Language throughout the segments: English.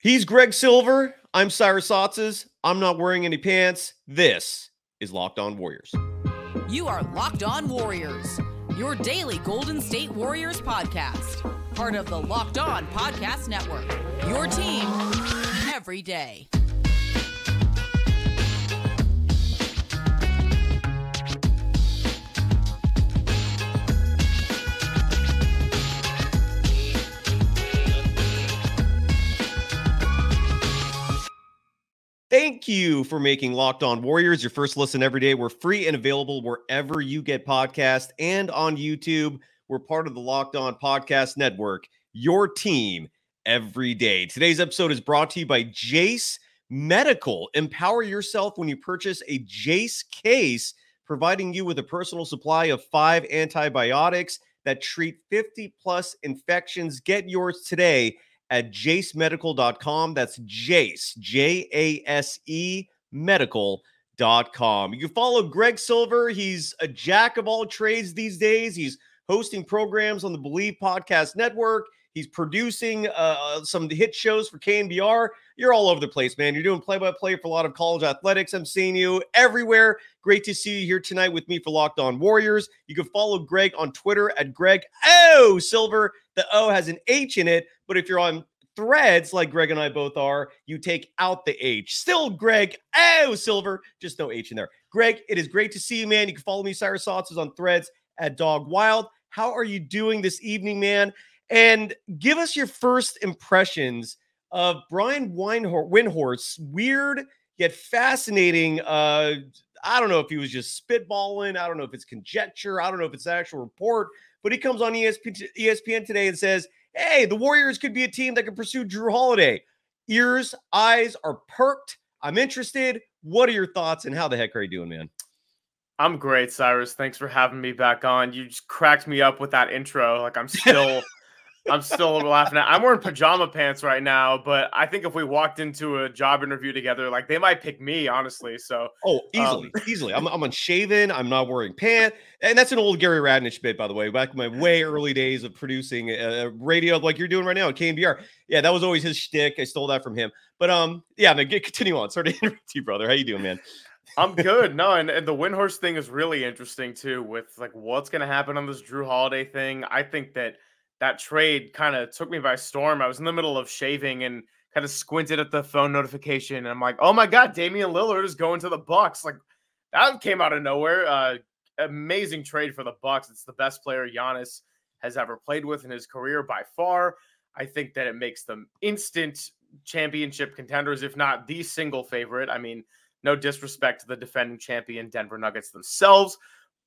He's Greg Silver. I'm Cyrus Saatsaz. I'm not wearing any pants. This is Locked On Warriors. You are Locked On Warriors, your daily Golden State Warriors podcast. Part of the Locked On Podcast Network. Your team every day. You for making Locked On Warriors your first listen every day. We're free and available wherever you get podcasts and on YouTube. We're part of the Locked On Podcast Network, your team every day. Today's episode is brought to you by Jase Medical. Empower yourself when you purchase a Jase case, providing you with a personal supply of five antibiotics that treat 50 plus infections. Get yours today at jasemedical.com. That's Jase, J A S E medical.com. You can follow Greg Silver. He's a jack of all trades these days. He's hosting programs on the Believe Podcast Network. He's producing uh, some hit shows for KNBR. You're all over the place, man. You're doing play by play for a lot of college athletics. I'm seeing you everywhere. Great to see you here tonight with me for Locked On Warriors. You can follow Greg on Twitter at Greg O Silver. The O has an H in it, but if you're on threads like Greg and I both are, you take out the H. Still Greg oh, Silver, just no H in there. Greg, it is great to see you, man. You can follow me, Cyrus Saatsaz, on threads at Dog Wild. How are you doing this evening, man? And give us your first impressions of Brian Windhorst's weird yet fascinating. Uh, I don't know if he was just spitballing. I don't know if it's conjecture. I don't know if it's an actual report. But he comes on ESPN today and says, "Hey, the Warriors could be a team that could pursue Jrue Holiday." Ears, eyes are perked. I'm interested. What are your thoughts and how the heck are you doing, man? I'm great, Cyrus. Thanks for having me back on. You just cracked me up with that intro. Like I'm still I'm still laughing at. I'm wearing pajama pants right now, but I think if we walked into a job interview together, like they might pick me, honestly. So, oh, easily, um, easily. I'm, I'm unshaven. I'm not wearing pants, and that's an old Gary Radnich bit, by the way. Back in my way early days of producing a radio like you're doing right now at KNBR. Yeah, that was always his shtick. I stole that from him. But um, yeah, man, get, continue on. Sorry to interrupt you, brother. How you doing, man? I'm good. No, and, and the Windhorst thing is really interesting too, with like what's going to happen on this Jrue Holiday thing. I think that that trade kind of took me by storm. I was in the middle of shaving and kind of squinted at the phone notification. And I'm like, oh my God, Damian Lillard is going to the Bucks. Like that came out of nowhere. Uh, amazing trade for the Bucks. It's the best player Giannis has ever played with in his career by far. I think that it makes them instant championship contenders, if not the single favorite. I mean, no disrespect to the defending champion Denver Nuggets themselves,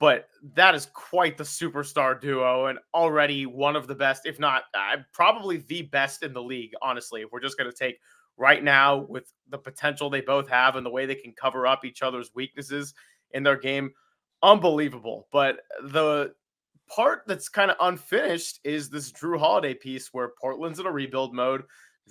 but that is quite the superstar duo and already one of the best, if not uh, probably the best in the league, honestly. If we're just going to take right now with the potential they both have and the way they can cover up each other's weaknesses in their game, unbelievable. But the part that's kind of unfinished is this Jrue Holiday piece where Portland's in a rebuild mode.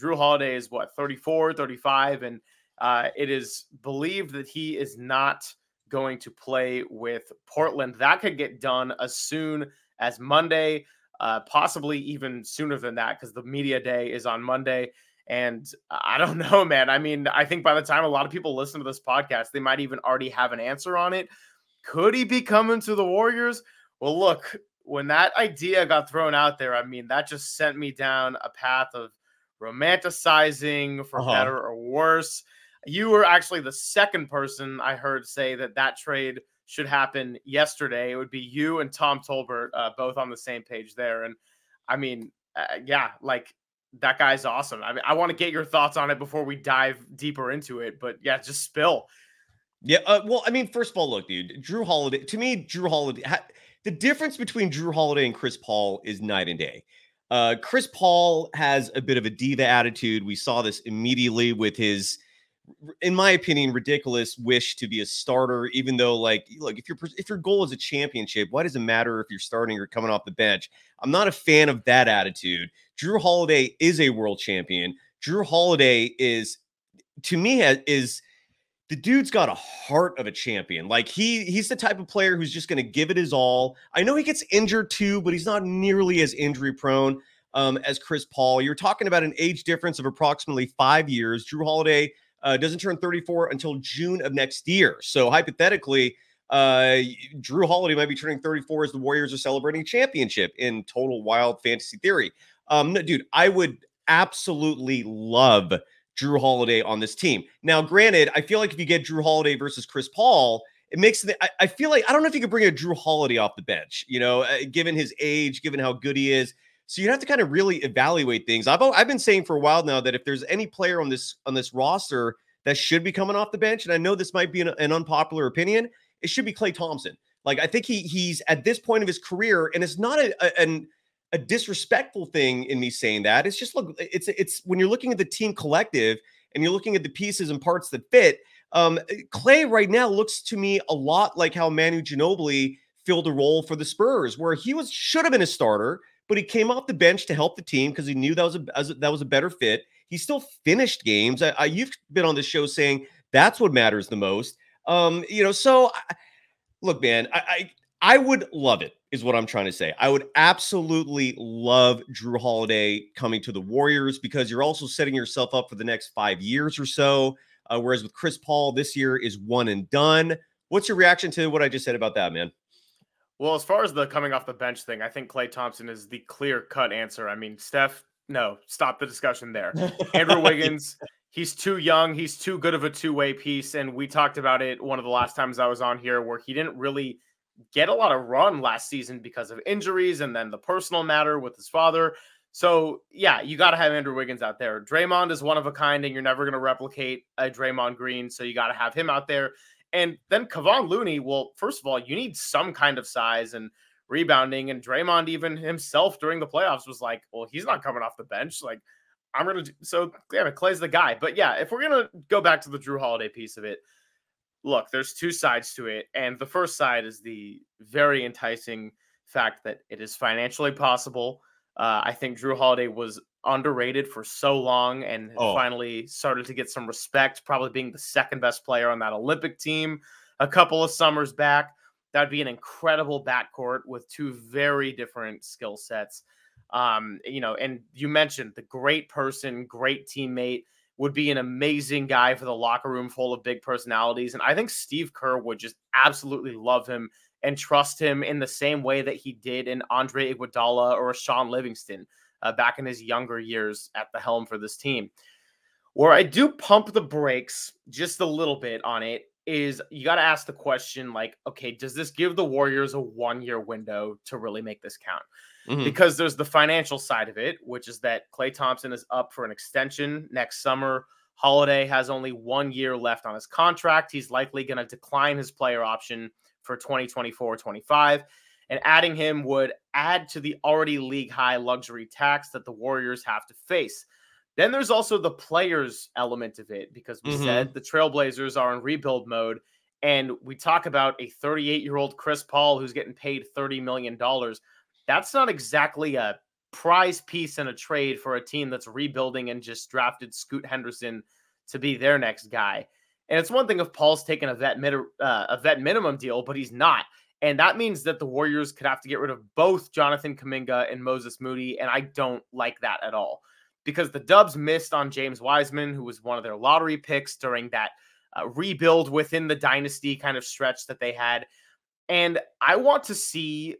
Jrue Holiday is what, 34, 35, and uh, it is believed that he is not going to play with Portland. That could get done as soon as Monday, uh, possibly even sooner than that, because the media day is on Monday. And I don't know, man. I mean, I think by the time a lot of people listen to this podcast, they might even already have an answer on it. Could he be coming to the Warriors? Well, look, when that idea got thrown out there, I mean, that just sent me down a path of romanticizing for uh-huh. better or worse. You were actually the second person I heard say that that trade should happen yesterday. It would be you and Tom Tolbert, uh, both on the same page there. And I mean, uh, yeah, like that guy's awesome. I mean, I want to get your thoughts on it before we dive deeper into it. But yeah, just spill. Yeah. Uh, well, I mean, first of all, look, dude, Jrue Holiday. To me, Jrue Holiday. Ha- the difference between Jrue Holiday and Chris Paul is night and day. Uh, Chris Paul has a bit of a diva attitude. We saw this immediately with his in my opinion, ridiculous wish to be a starter. Even though, like, look, if your if your goal is a championship, why does it matter if you're starting or coming off the bench? I'm not a fan of that attitude. Jrue Holiday is a world champion. Jrue Holiday is, to me, is the dude's got a heart of a champion. Like he he's the type of player who's just going to give it his all. I know he gets injured too, but he's not nearly as injury prone. um, as Chris Paul. You're talking about an age difference of approximately five years. Jrue Holiday uh, doesn't turn 34 until June of next year. So hypothetically, uh, Jrue Holiday might be turning 34 as the Warriors are celebrating championship in total wild fantasy theory. Um, no, dude, I would absolutely love Jrue Holiday on this team. Now, granted, I feel like if you get Jrue Holiday versus Chris Paul, it makes the, I, I feel like I don't know if you could bring a Jrue Holiday off the bench, you know, uh, given his age, given how good he is. So you have to kind of really evaluate things. I've I've been saying for a while now that if there's any player on this on this roster that should be coming off the bench, and I know this might be an, an unpopular opinion, it should be Klay Thompson. Like I think he he's at this point of his career, and it's not a, a an a disrespectful thing in me saying that. It's just look, it's it's when you're looking at the team collective and you're looking at the pieces and parts that fit. Um, Klay right now looks to me a lot like how Manu Ginobili filled a role for the Spurs, where he was should have been a starter, but he came off the bench to help the team because he knew that was a that was a better fit. He still finished games. I, I, you've been on the show saying that's what matters the most. Um, you know, so I, look, man, I, I I would love it, is what I'm trying to say. I would absolutely love Jrue Holiday coming to the Warriors because you're also setting yourself up for the next five years or so. Uh, whereas with Chris Paul, this year is one and done. What's your reaction to what I just said about that, man? Well, as far as the coming off the bench thing, I think Klay Thompson is the clear cut answer. I mean, Steph, no, stop the discussion there. Andrew Wiggins, he's too young. He's too good of a two way piece. And we talked about it one of the last times I was on here where he didn't really get a lot of run last season because of injuries and then the personal matter with his father. So yeah, you got to have Andrew Wiggins out there. Draymond is one of a kind, and you're never going to replicate a Draymond Green, so you got to have him out there. And then Kevon Looney. Well, first of all, you need some kind of size and rebounding. And Draymond, even himself during the playoffs, was like, "Well, he's not coming off the bench. Like, I'm gonna." Do, so yeah, Klay's the guy. But yeah, if we're gonna go back to the Jrue Holiday piece of it, look, there's two sides to it. And the first side is the very enticing fact that it is financially possible. Uh, I think Jrue Holiday was underrated for so long and oh. finally started to get some respect, probably being the second best player on that Olympic team a couple of summers back. That'd be an incredible backcourt with two very different skill sets. Um, you know, and you mentioned the great person, great teammate would be an amazing guy for the locker room full of big personalities. And I think Steve Kerr would just absolutely love him and trust him in the same way that he did in Andre Iguodala or Shaun Livingston uh, back in his younger years at the helm for this team. Where I do pump the brakes just a little bit on it is you got to ask the question like, okay, does this give the Warriors a one year window to really make this count? mm-hmm. because there's the financial side of it, which is that Klay Thompson is up for an extension next summer. Holiday has only one year left on his contract. He's likely going to decline his player option for 2024 25. And adding him would add to the already league high luxury tax that the Warriors have to face. Then there's also the players element of it because we mm-hmm. said the Trailblazers are in rebuild mode. And we talk about a 38 year old Chris Paul who's getting paid $30 million that's not exactly a prize piece in a trade for a team that's rebuilding and just drafted Scoot Henderson to be their next guy. And it's one thing if Paul's taking a vet mid, uh, a vet minimum deal, but he's not. And that means that the Warriors could have to get rid of both Jonathan Kuminga and Moses Moody. And I don't like that at all because the Dubs missed on James Wiseman, who was one of their lottery picks during that uh, rebuild within the dynasty kind of stretch that they had. And I want to see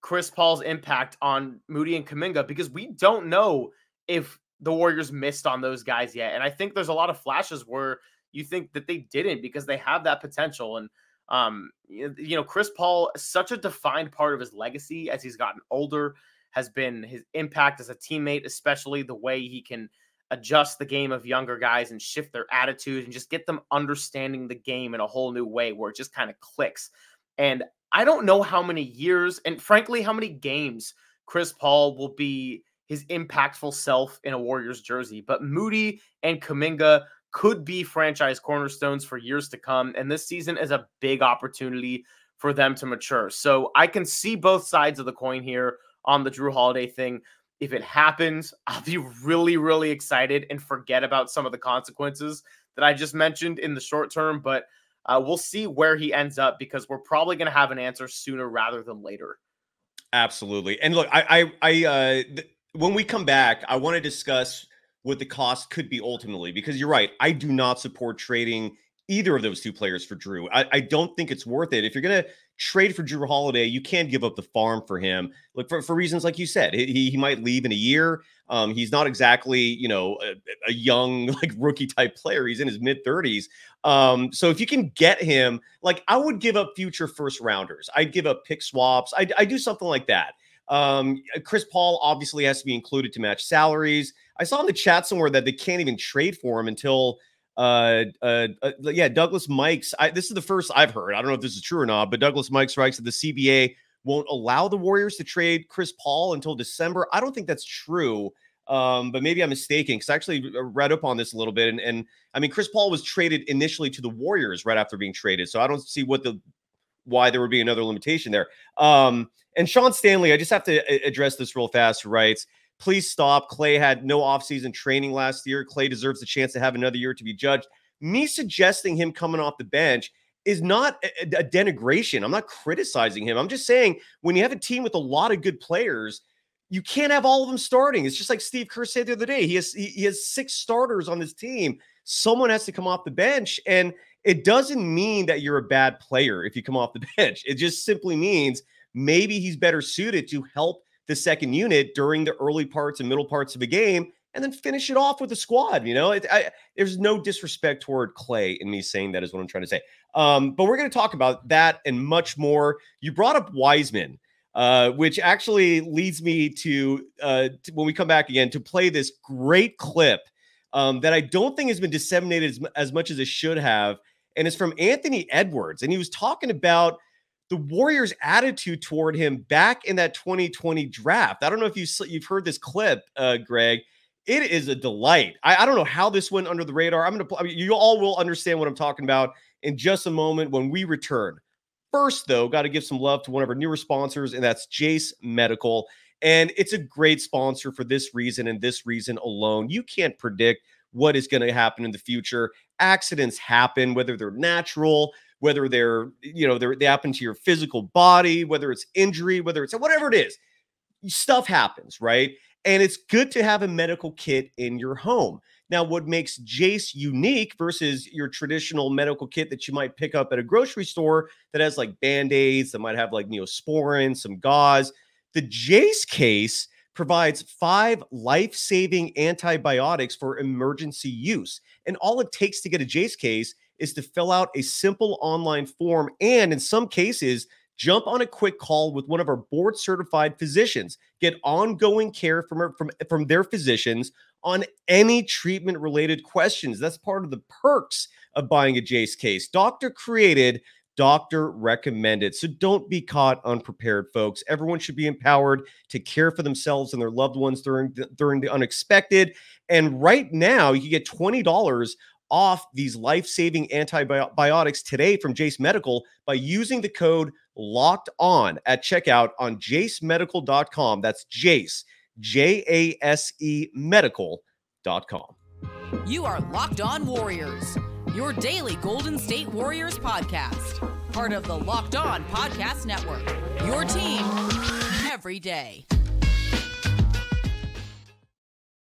Chris Paul's impact on Moody and Kuminga because we don't know if the Warriors missed on those guys yet. And I think there's a lot of flashes where you think that they didn't because they have that potential. And um, you know, Chris Paul, such a defined part of his legacy as he's gotten older, has been his impact as a teammate, especially the way he can adjust the game of younger guys and shift their attitude and just get them understanding the game in a whole new way where it just kind of clicks. And I don't know how many years and frankly how many games Chris Paul will be his impactful self in a Warriors jersey, but Moody and Kuminga could be franchise cornerstones for years to come and this season is a big opportunity for them to mature. So I can see both sides of the coin here on the Jrue Holiday thing. If it happens, I'll be really really excited and forget about some of the consequences that I just mentioned in the short term, but uh, we'll see where he ends up because we're probably going to have an answer sooner rather than later. Absolutely. And look, I, I, I, uh, th- when we come back, I want to discuss what the cost could be ultimately because you're right. I do not support trading either of those two players for Jrue. I, I don't think it's worth it. If you're going to trade for Jrue Holiday, you can't give up the farm for him. Look for, for reasons like you said, he, he might leave in a year. Um, he's not exactly, you know, a, a, young like rookie type player. He's in his mid 30s. Um, so if you can get him, like I would give up future first rounders. I'd give up pick swaps. I I do something like that. Um, Chris Paul obviously has to be included to match salaries. I saw in the chat somewhere that they can't even trade for him until uh, uh, uh, yeah, Douglas Mikes. I, this is the first I've heard. I don't know if this is true or not, but Douglas Mikes writes that the CBA won't allow the Warriors to trade Chris Paul until December. I don't think that's true. Um, but maybe I'm mistaken because I actually read up on this a little bit. And, and I mean, Chris Paul was traded initially to the Warriors right after being traded. So I don't see what the why there would be another limitation there. Um, and Sean Stanley, I just have to uh, address this real fast, writes, please stop. Klay had no offseason training last year. Klay deserves a chance to have another year to be judged. Me suggesting him coming off the bench is not a, a denigration. I'm not criticizing him. I'm just saying when you have a team with a lot of good players, you can't have all of them starting. It's just like Steve Kerr said the other day. He has he, he has six starters on this team. Someone has to come off the bench, and it doesn't mean that you're a bad player if you come off the bench. It just simply means maybe he's better suited to help the second unit during the early parts and middle parts of a game and then finish it off with the squad. You know, it, I, there's no disrespect toward Klay in me saying that is what I'm trying to say. Um, but we're going to talk about that and much more. You brought up Wiseman, uh, which actually leads me to, uh, to, when we come back again to play this great clip um, that I don't think has been disseminated as, as much as it should have. And it's from Anthony Edwards. And he was talking about the Warriors' attitude toward him back in that 2020 draft. I don't know if you you've heard this clip, uh, Greg. It is a delight. I, I don't know how this went under the radar. I'm gonna. I mean, you all will understand what I'm talking about in just a moment when we return. First, though, got to give some love to one of our newer sponsors, and that's Jase Medical. And it's a great sponsor for this reason and this reason alone. You can't predict what is going to happen in the future. Accidents happen, whether they're natural, whether they're, you know, they're, they happen to your physical body, whether it's injury, whether it's whatever it is, stuff happens, right? And it's good to have a medical kit in your home. Now, what makes Jase unique versus your traditional medical kit that you might pick up at a grocery store that has like band aids, that might have like neosporin, some gauze, the Jase case provides five life saving antibiotics for emergency use. And all it takes to get a Jase case is to fill out a simple online form and, in some cases, jump on a quick call with one of our board certified physicians. Get ongoing care from, from, from their physicians on any treatment related questions. That's part of the perks of buying a Jase case. Doctor created doctor recommended. So don't be caught unprepared folks. Everyone should be empowered to care for themselves and their loved ones during the, during the unexpected. And right now you can get $20 off these life saving antibiotics today from Jase Medical by using the code locked on at checkout on jasemedical.com. That's Jase, J A S E medical.com. You are Locked On Warriors, your daily Golden State Warriors podcast, part of the Locked On Podcast Network. Your team every day.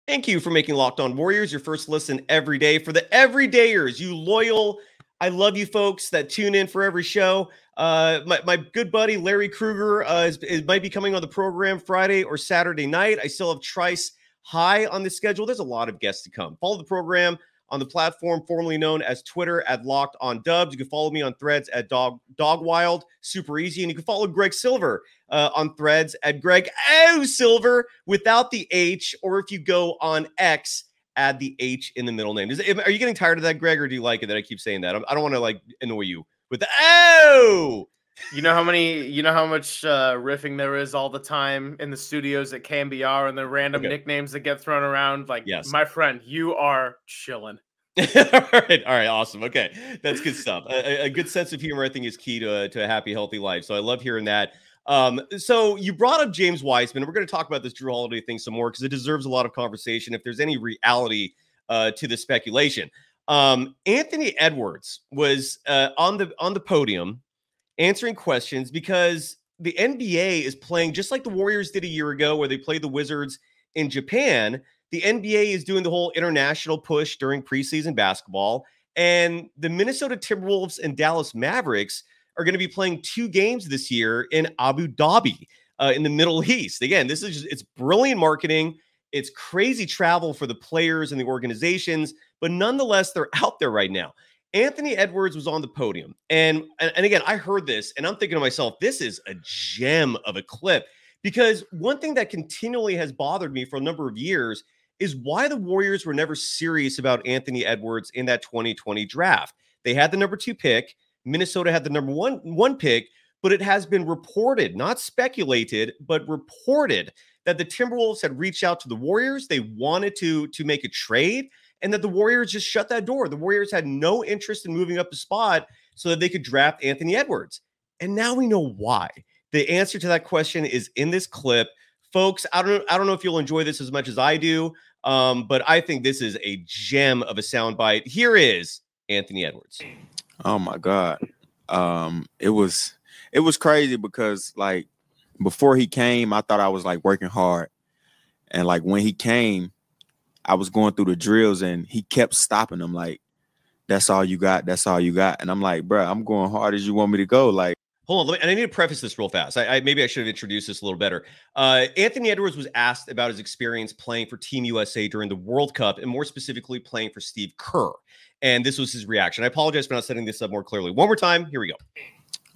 Thank you for making Locked On Warriors your first listen every day. For the everydayers, you loyal, I love you folks that tune in for every show. Uh, my, my good buddy Larry Krueger uh, is, is, might be coming on the program Friday or Saturday night. I still have Trice High on the schedule. There's a lot of guests to come. Follow the program on the platform formerly known as Twitter at Locked on Dubs. You can follow me on threads at Dog Dog Wild, super easy. And you can follow Greg Silver uh, on threads at Greg O Silver without the H, or if you go on X, add the H in the middle name. Is, are you getting tired of that, Greg, or do you like it that I keep saying that? I don't want to like annoy you with the O. You know how many, you know how much uh, riffing there is all the time in the studios at KNBR and the random okay. nicknames that get thrown around. Like, yes. my friend, you are chilling. all right, all right, awesome. Okay, that's good stuff. A, a, good sense of humor, I think, is key to a, to a happy, healthy life. So I love hearing that. Um, so you brought up James Wiseman. We're going to talk about this Jrue Holiday thing some more because it deserves a lot of conversation. If there's any reality uh, to the speculation, um, Anthony Edwards was uh, on the on the podium answering questions because the NBA is playing just like the Warriors did a year ago, where they played the Wizards in Japan, the NBA is doing the whole international push during preseason basketball. And the Minnesota Timberwolves and Dallas Mavericks are going to be playing two games this year in Abu Dhabi uh, in the Middle East. Again, this is just, it's brilliant marketing. It's crazy travel for the players and the organizations, but nonetheless, they're out there right now. Anthony Edwards was on the podium. And, and again, I heard this and I'm thinking to myself, this is a gem of a clip because one thing that continually has bothered me for a number of years is why the Warriors were never serious about Anthony Edwards in that 2020 draft. They had the number two pick. Minnesota had the number one one pick, but it has been reported, not speculated, but reported that the Timberwolves had reached out to the Warriors. They wanted to to make a trade, and that the Warriors just shut that door. The Warriors had no interest in moving up a spot so that they could draft Anthony Edwards. And now we know why. The answer to that question is in this clip folks. I don't I don't know if you'll enjoy this as much as I do, um, but I think this is a gem of a soundbite. Here is Anthony Edwards. Oh my god, um, it was it was crazy because like before he came, I thought I was like working hard, and like when he came, I was going through the drills and he kept stopping them like. That's all you got. That's all you got. And I'm like, bro, I'm going hard as you want me to go. Like, Hold on, me, and I need to preface this real fast. I, I, maybe I should have introduced this a little better. Uh, Anthony Edwards was asked about his experience playing for Team USA during the World Cup, and more specifically playing for Steve Kerr. And this was his reaction. I apologize for not setting this up more clearly. One more time. Here we go.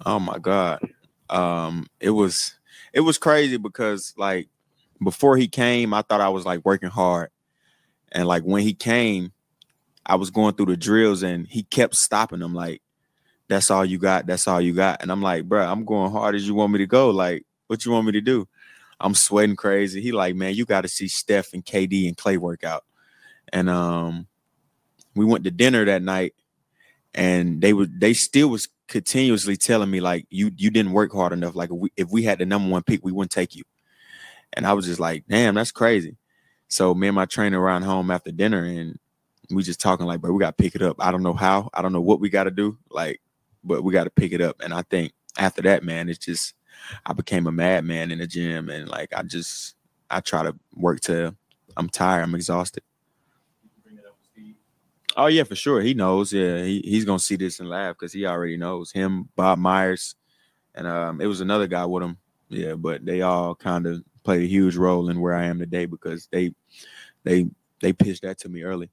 Oh my god, um, it was it was crazy because like before he came, I thought I was like working hard, and like when he came, I was going through the drills and he kept stopping them like that's all you got. That's all you got. And I'm like, bro, I'm going hard as you want me to go. Like, what you want me to do? I'm sweating crazy. He like, man, you got to see Steph and KD and Klay workout. And um, we went to dinner that night, and they were they still was continuously telling me like, you you didn't work hard enough. Like, if we, if we had the number one pick, we wouldn't take you. And I was just like, damn, that's crazy. So me and my trainer around home after dinner, and we just talking like, bro, we got to pick it up. I don't know how. I don't know what we got to do. Like, but we got to pick it up. And I think after that, man, it's just I became a madman in the gym, and like I just I try to work to I'm tired, I'm exhausted. Oh yeah, for sure. He knows. Yeah, he, he's gonna see this and laugh because he already knows him, Bob Myers, and um, it was another guy with him. Yeah, but they all kind of played a huge role in where I am today because they they they pitched that to me early.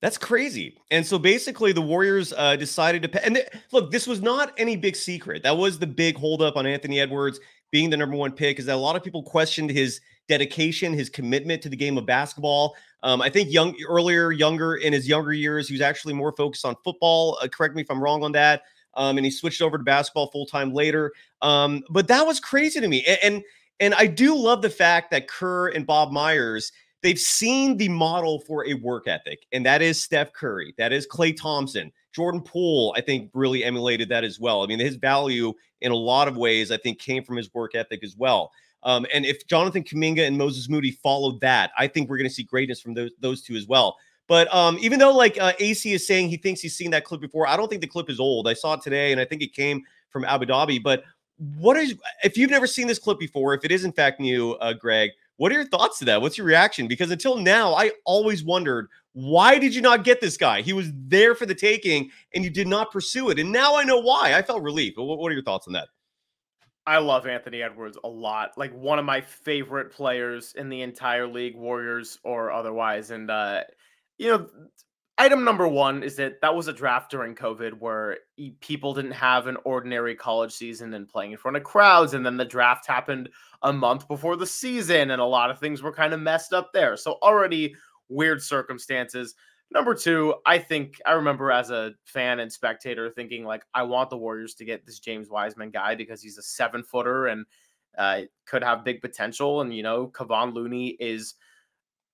That's crazy. And so basically, the Warriors uh, decided to pay. And look, this was not any big secret. That was the big holdup on Anthony Edwards being the number one pick, is that a lot of people questioned his dedication, his commitment to the game of basketball. Um, I think young earlier, younger in his younger years, he was actually more focused on football. Uh, correct me if I'm wrong on that. Um, and he switched over to basketball full time later. Um, but that was crazy to me. And, and and I do love the fact that Kerr and Bob Myers they've seen the model for a work ethic, and that is Steph Curry, that is Klay Thompson. Jordan Poole, I think, really emulated that as well. I mean, his value in a lot of ways, I think, came from his work ethic as well. Um, and if Jonathan Kuminga and Moses Moody followed that, I think we're going to see greatness from those those two as well. But um, even though like uh, AC is saying he thinks he's seen that clip before, I don't think the clip is old. I saw it today, and I think it came from Abu Dhabi. But what is if you've never seen this clip before, if it is in fact new, uh, Greg, what are your thoughts to that? What's your reaction? Because until now, I always wondered why did you not get this guy? He was there for the taking and you did not pursue it. And now I know why. I felt relief. What are your thoughts on that? I love Anthony Edwards a lot. Like one of my favorite players in the entire league, Warriors or otherwise. And uh, you know, item number one is that that was a draft during COVID where people didn't have an ordinary college season and playing in front of crowds. And then the draft happened a month before the season, and a lot of things were kind of messed up there. So, already weird circumstances. Number two, I think I remember as a fan and spectator thinking, like, I want the Warriors to get this James Wiseman guy because he's a seven footer and uh, could have big potential. And, you know, Kevon Looney is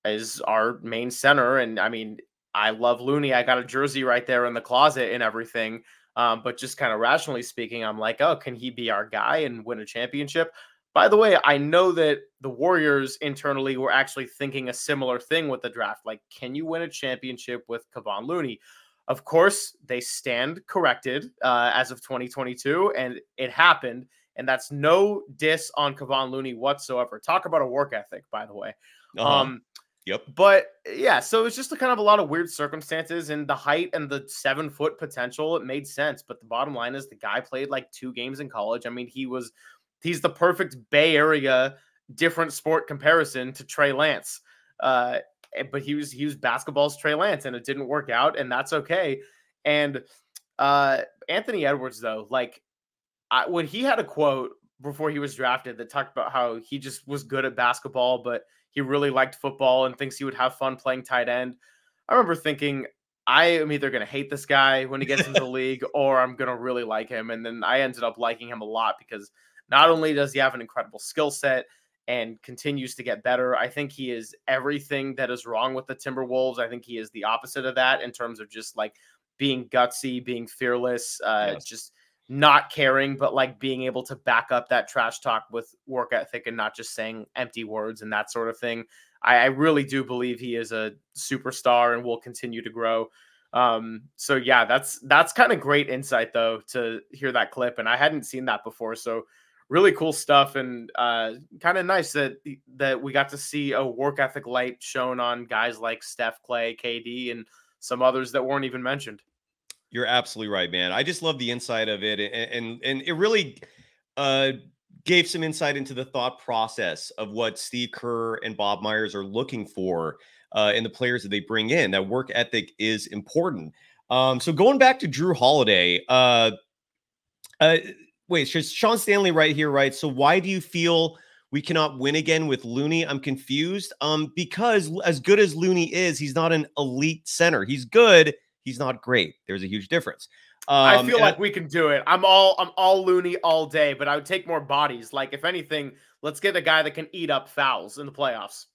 is our main center. And I mean, I love Looney. I got a jersey right there in the closet and everything. Um, but just kind of rationally speaking, I'm like, oh, can he be our guy and win a championship? By the way, I know that the Warriors internally were actually thinking a similar thing with the draft. Like, can you win a championship with Kevon Looney? Of course, they stand corrected uh, as of 2022, and it happened. And that's no diss on Kevon Looney whatsoever. Talk about a work ethic, by the way. Uh-huh. Um, Yep. but yeah, so it's just a kind of a lot of weird circumstances and the height and the seven foot potential. It made sense, but the bottom line is the guy played like two games in college. I mean, he was he's the perfect Bay Area different sport comparison to Trey Lance. Uh, eh, but he was he was basketball's Trey Lance, and it didn't work out, and that's okay. And uh, Anthony Edwards, though, like I, when he had a quote before he was drafted that talked about how he just was good at basketball, but he really liked football and thinks he would have fun playing tight end. I remember thinking, I am either going to hate this guy when he gets into the league or I'm going to really like him. And then I ended up liking him a lot because not only does he have an incredible skill set and continues to get better, I think he is everything that is wrong with the Timberwolves. I think he is the opposite of that in terms of just like being gutsy, being fearless, uh, Yes. just not caring, but like being able to back up that trash talk with work ethic and not just saying empty words and that sort of thing. I, I really do believe he is a superstar and will continue to grow. Um, so yeah, that's that's kind of great insight though to hear that clip, and I hadn't seen that before. So really cool stuff, and uh, kind of nice that that we got to see a work ethic light shown on guys like Steph, Klay, KD, and some others that weren't even mentioned. You're absolutely right, man. I just love the inside of it, and and, and it really uh, gave some insight into the thought process of what Steve Kerr and Bob Myers are looking for uh, in the players that they bring in. That work ethic is important. Um, so going back to Jrue Holiday, uh, uh, wait, Sean Stanley right here, right? So why do you feel? We cannot win again with Looney. I'm confused. Um, because as good as Looney is, he's not an elite center. He's good, he's not great. There's a huge difference. Um, I feel like we can do it. I'm all I'm all Looney all day, but I would take more bodies. Like if anything, let's get a guy that can eat up fouls in the playoffs.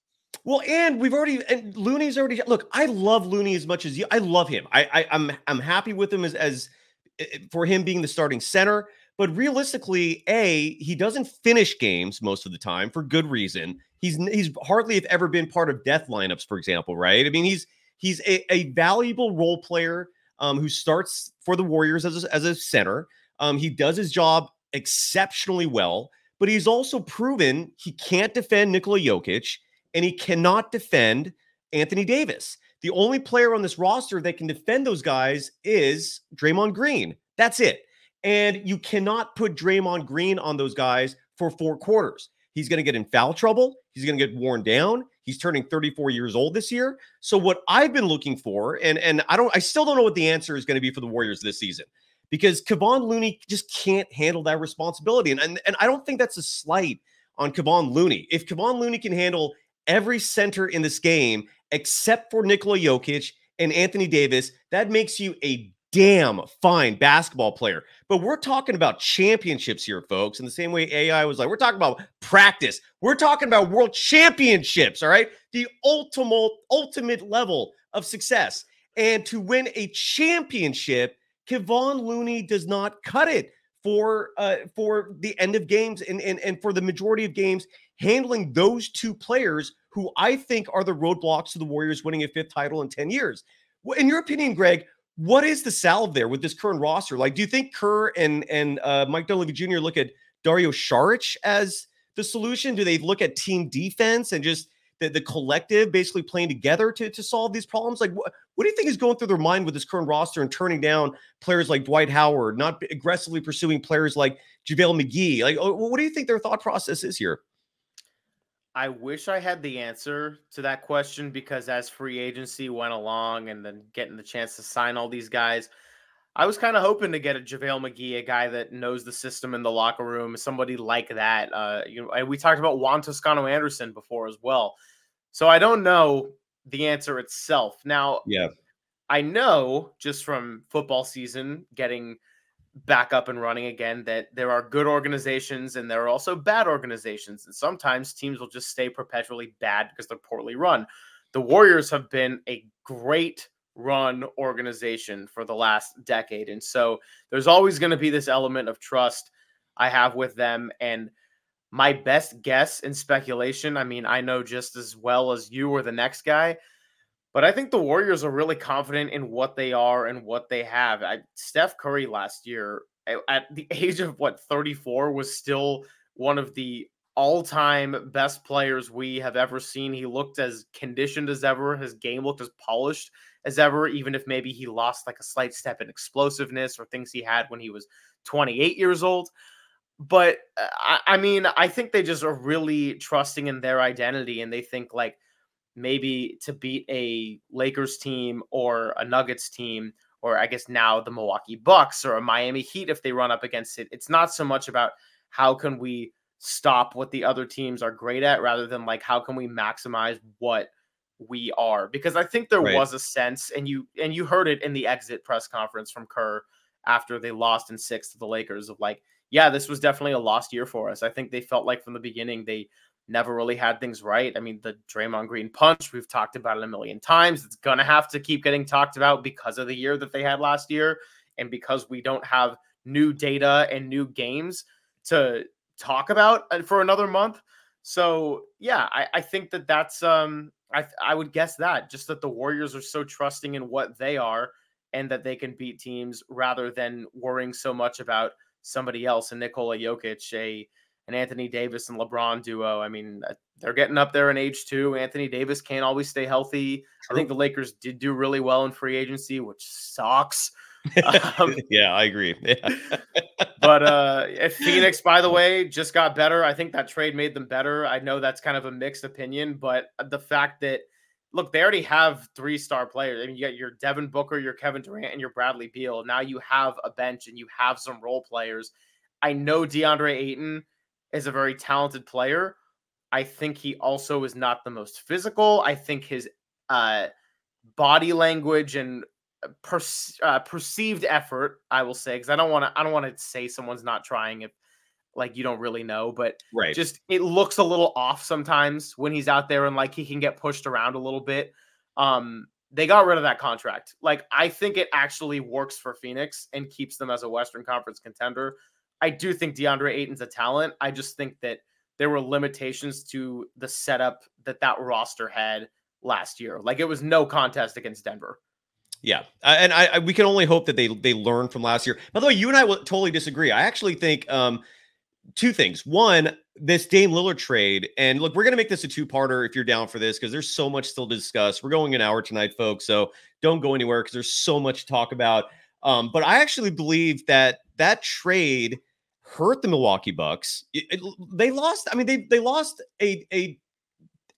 well, and we've already and Looney's already look. I love Looney as much as you. I love him. I, I I'm I'm happy with him as as eh, for him being the starting center. But realistically, a he doesn't finish games most of the time for good reason. He's he's hardly have ever been part of death lineups, for example, right? I mean, he's he's a, a valuable role player um, who starts for the Warriors as a, as a center. Um, he does his job exceptionally well, but he's also proven he can't defend Nikola Jokic and he cannot defend Anthony Davis. The only player on this roster that can defend those guys is Draymond Green. That's it. And you cannot put Draymond Green on those guys for four quarters. He's going to get in foul trouble. He's going to get worn down. He's turning 34 years old this year. So what I've been looking for, and and I don't, I still don't know what the answer is going to be for the Warriors this season, because Kevon Looney just can't handle that responsibility, and and, and I don't think that's a slight on Kevon Looney. If Kevon Looney can handle every center in this game except for Nikola Jokic and Anthony Davis, that makes you a damn fine basketball player. But we're talking about championships here, folks. In the same way AI was like, we're talking about practice. We're talking about world championships, all right? The ultimate ultimate level of success. And to win a championship, Kevon Looney does not cut it for uh for the end of games and, and and for the majority of games handling those two players who I think are the roadblocks to the Warriors winning a fifth title in 10 years. In your opinion, Greg, what is the salve there with this current roster? Like, do you think Kerr and and uh, Mike Dunleavy Jr. look at Dario Saric as the solution? Do they look at team defense and just the, the collective basically playing together to, to solve these problems? Like, what, what do you think is going through their mind with this current roster and turning down players like Dwight Howard, not aggressively pursuing players like JaVale McGee? Like, oh, what do you think their thought process is here? I wish I had the answer to that question because as free agency went along and then getting the chance to sign all these guys, I was kind of hoping to get a JaVale McGee, a guy that knows the system in the locker room, somebody like that. Uh, you know, we talked about Juan Toscano Anderson before as well. So I don't know the answer itself. Now, Yeah. I know just from football season getting back up and running again that there are good organizations and there are also bad organizations. And sometimes teams will just stay perpetually bad because they're poorly run. The Warriors have been a great run organization for the last decade. And so there's always going to be this element of trust I have with them. And my best guess and speculation, I mean, I know just as well as you or the next guy, but I think the Warriors are really confident in what they are and what they have. I, Steph Curry last year, at the age of what 34, was still one of the all-time best players we have ever seen. He looked as conditioned as ever. His game looked as polished as ever, even if maybe he lost like a slight step in explosiveness or things he had when he was 28 years old. But uh, I, I mean, I think they just are really trusting in their identity and they think like maybe to beat a Lakers team or a Nuggets team, or I guess now the Milwaukee Bucks or a Miami Heat if they run up against it. It's not so much about how can we stop what the other teams are great at rather than like how can we maximize what we are because I think there right. was a sense and you and you heard it in the exit press conference from Kerr after they lost in 6 to the Lakers of like yeah this was definitely a lost year for us. I think they felt like from the beginning they never really had things right. I mean, the Draymond Green punch, we've talked about it a million times. It's going to have to keep getting talked about because of the year that they had last year and because we don't have new data and new games to talk about uh, for another month. So, yeah, I, I think that that's, um, I, I would guess that just that the Warriors are so trusting in what they are and that they can beat teams rather than worrying so much about somebody else and Nikola Jokic, a an Anthony Davis and LeBron duo. I mean, uh, they're getting up there in age too. Anthony Davis can't always stay healthy. True. I think the Lakers did do really well in free agency, which sucks. Um, yeah, I agree. but uh, if Phoenix, by the way, just got better, I think that trade made them better. I know that's kind of a mixed opinion, but the fact that look, they already have three star players. I mean, you got your Devin Booker, your Kevin Durant, and your Bradley Beal. Now you have a bench and you have some role players. I know DeAndre Ayton is a very talented player. I think he also is not the most physical. I think his uh, body language and uh, per- uh, perceived effort, I will say, because I don't want to, I don't want to say someone's not trying if like you don't really know, but right, just it looks a little off sometimes when he's out there and like he can get pushed around a little bit. Um, they got rid of that contract. Like I think it actually works for Phoenix and keeps them as a Western Conference contender I do think DeAndre Ayton's a talent. I just think that there were limitations to the setup that that roster had last year. Like it was no contest against Denver. Yeah, and I, I, we can only hope that they they learn from last year. By the way, you and I will totally disagree. I actually think um, two things. One, this Dame Lillard trade, and look, we're gonna make this a two parter if you're down for this because there's so much still to discuss. We're going an hour tonight, folks, so don't go anywhere because there's so much to talk about. Um, but I actually believe that that trade hurt the Milwaukee Bucks. It, it, they lost. I mean, they they lost a a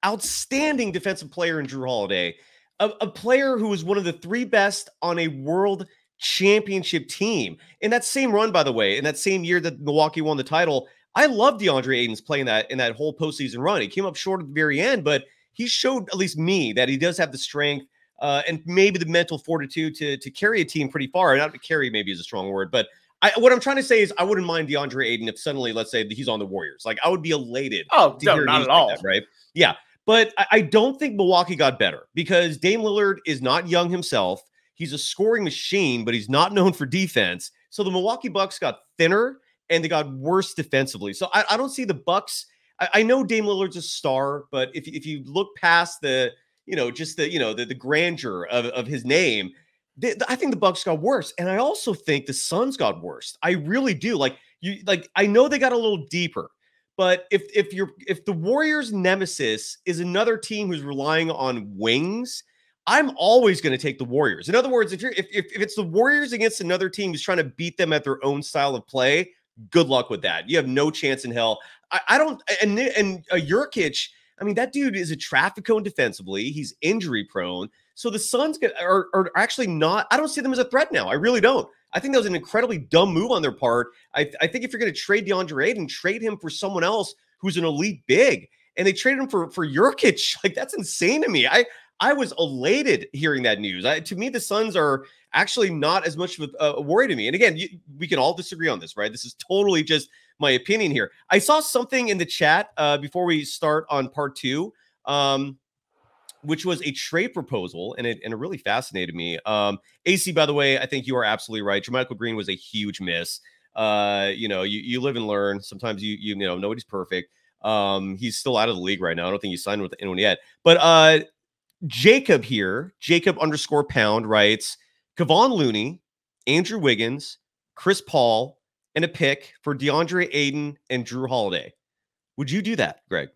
outstanding defensive player in Jrue Holiday, a, a player who was one of the three best on a world championship team. In that same run, by the way, in that same year that Milwaukee won the title, I love DeAndre Ayton's playing that in that whole postseason run. He came up short at the very end, but he showed at least me that he does have the strength uh, and maybe the mental fortitude to to carry a team pretty far. Not to carry maybe is a strong word, but I, what I'm trying to say is, I wouldn't mind DeAndre Ayton if suddenly, let's say, he's on the Warriors. Like, I would be elated. Oh, no, not at all. That, right? Yeah. But I, I don't think Milwaukee got better because Dame Lillard is not young himself. He's a scoring machine, but he's not known for defense. So the Milwaukee Bucks got thinner and they got worse defensively. So I, I don't see the Bucks. I, I, know Dame Lillard's a star, but if, if you look past the, you know, just the, you know, the, the grandeur of, of his name, they, I think the Bucks got worse, and I also think the Suns got worse. I really do. Like you, like I know they got a little deeper, but if if you're if the Warriors' nemesis is another team who's relying on wings, I'm always going to take the Warriors. In other words, if you're if, if if it's the Warriors against another team who's trying to beat them at their own style of play, good luck with that. You have no chance in hell. I, I don't and and uh, Nurkic. I mean, that dude is a traffic cone defensively. He's injury prone. So the Suns are, are actually not, I don't see them as a threat now. I really don't. I think that was an incredibly dumb move on their part. I, I think if you're going to trade DeAndre Ayton, trade him for someone else who's an elite big. And they traded him for for Nurkic. Like that's insane to me. I I was elated hearing that news. I, to me, the Suns are actually not as much of a, a worry to me. And again, you, we can all disagree on this, right? This is totally just my opinion here. I saw something in the chat uh, before we start on part two. Um, which was a trade proposal, and it and it really fascinated me. Um, AC, by the way, I think you are absolutely right. JaMychal Green was a huge miss. Uh, you know, you, you live and learn. Sometimes you you, you know nobody's perfect. Um, he's still out of the league right now. I don't think he signed with anyone yet. But uh, Jacob here, Jacob underscore pound writes Kevon Looney, Andrew Wiggins, Chris Paul, and a pick for DeAndre Ayton and Jrue Holiday. Would you do that, Greg?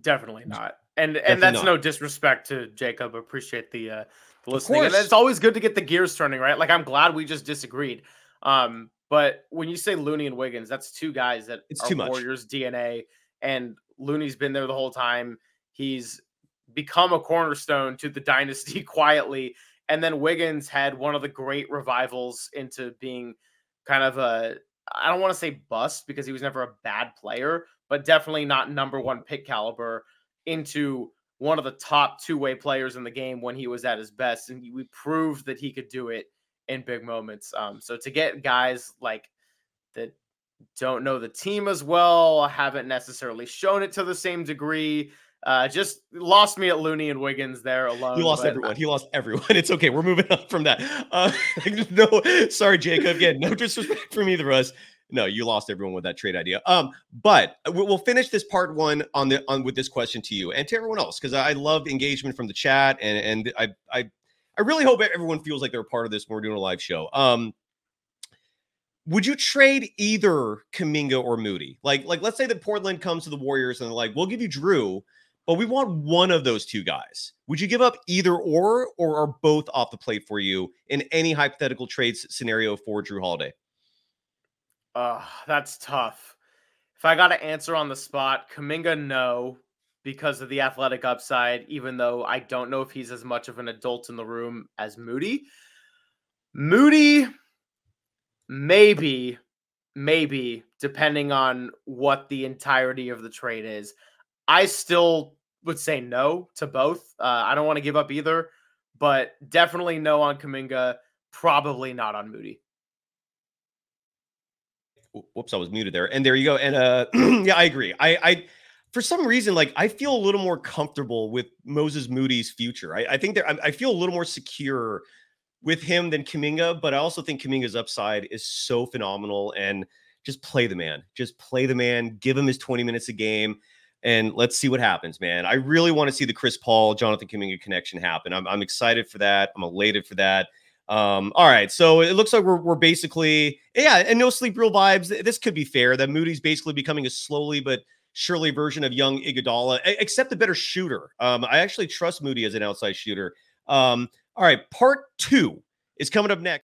Definitely not. And Definitely and that's not. no disrespect to Jacob. Appreciate the uh the listening. And it's always good to get the gears turning, right? Like I'm glad we just disagreed. Um, but when you say Looney and Wiggins, that's two guys that It's are too much. Warriors DNA, and Looney's been there the whole time. He's become a cornerstone to the dynasty quietly, and then Wiggins had one of the great revivals into being kind of a I don't want to say bust because he was never a bad player, but definitely not number one pick caliber into one of the top two way players in the game when he was at his best. And we proved that he could do it in big moments. Um, so to get guys like that don't know the team as well, haven't necessarily shown it to the same degree, uh, just lost me at Looney and Wiggins there alone. He lost everyone. He lost everyone. It's okay. We're moving on from that. Uh, no, sorry, Jacob. Again, no disrespect from either of us. No, you lost everyone with that trade idea. Um, but we- we'll finish this part one on the on with this question to you and to everyone else because I love engagement from the chat and and I I I really hope everyone feels like they're a part of this when we're doing a live show. Um, would you trade either Kuminga or Moody? Like like let's say that Portland comes to the Warriors and they're like, we'll give you Jrue, but we want one of those two guys. Would you give up either or, or are both off the plate for you in any hypothetical trade s- scenario for Jrue Holiday? Uh, that's tough. If I got to answer on the spot, Kuminga, no, because of the athletic upside, even though I don't know if he's as much of an adult in the room as Moody. Moody, maybe, maybe, depending on what the entirety of the trade is. I still would say no to both. Uh, I don't want to give up either, but definitely no on Kuminga, probably not on Moody. Wh- Whoops, I was muted there. And there you go. And uh yeah, I agree. I I for some reason, like I feel a little more comfortable with Moses Moody's future. I, I think that I, I feel a little more secure with him than Kuminga, but I also think Kuminga's upside is so phenomenal. And just play the man, just play the man, give him his 20 minutes a game, and let's see what happens, man. I really want to see the Chris Paul, Jonathan Kuminga connection happen. I'm, I'm excited for that. I'm elated for that. Um, all right, so it looks like we're, we're basically, yeah, and no sleep real vibes. This could be fair that Moody's basically becoming a slowly but surely version of young Iguodala, except a better shooter. Um, I actually trust Moody as an outside shooter. Um, all right, part two is coming up next.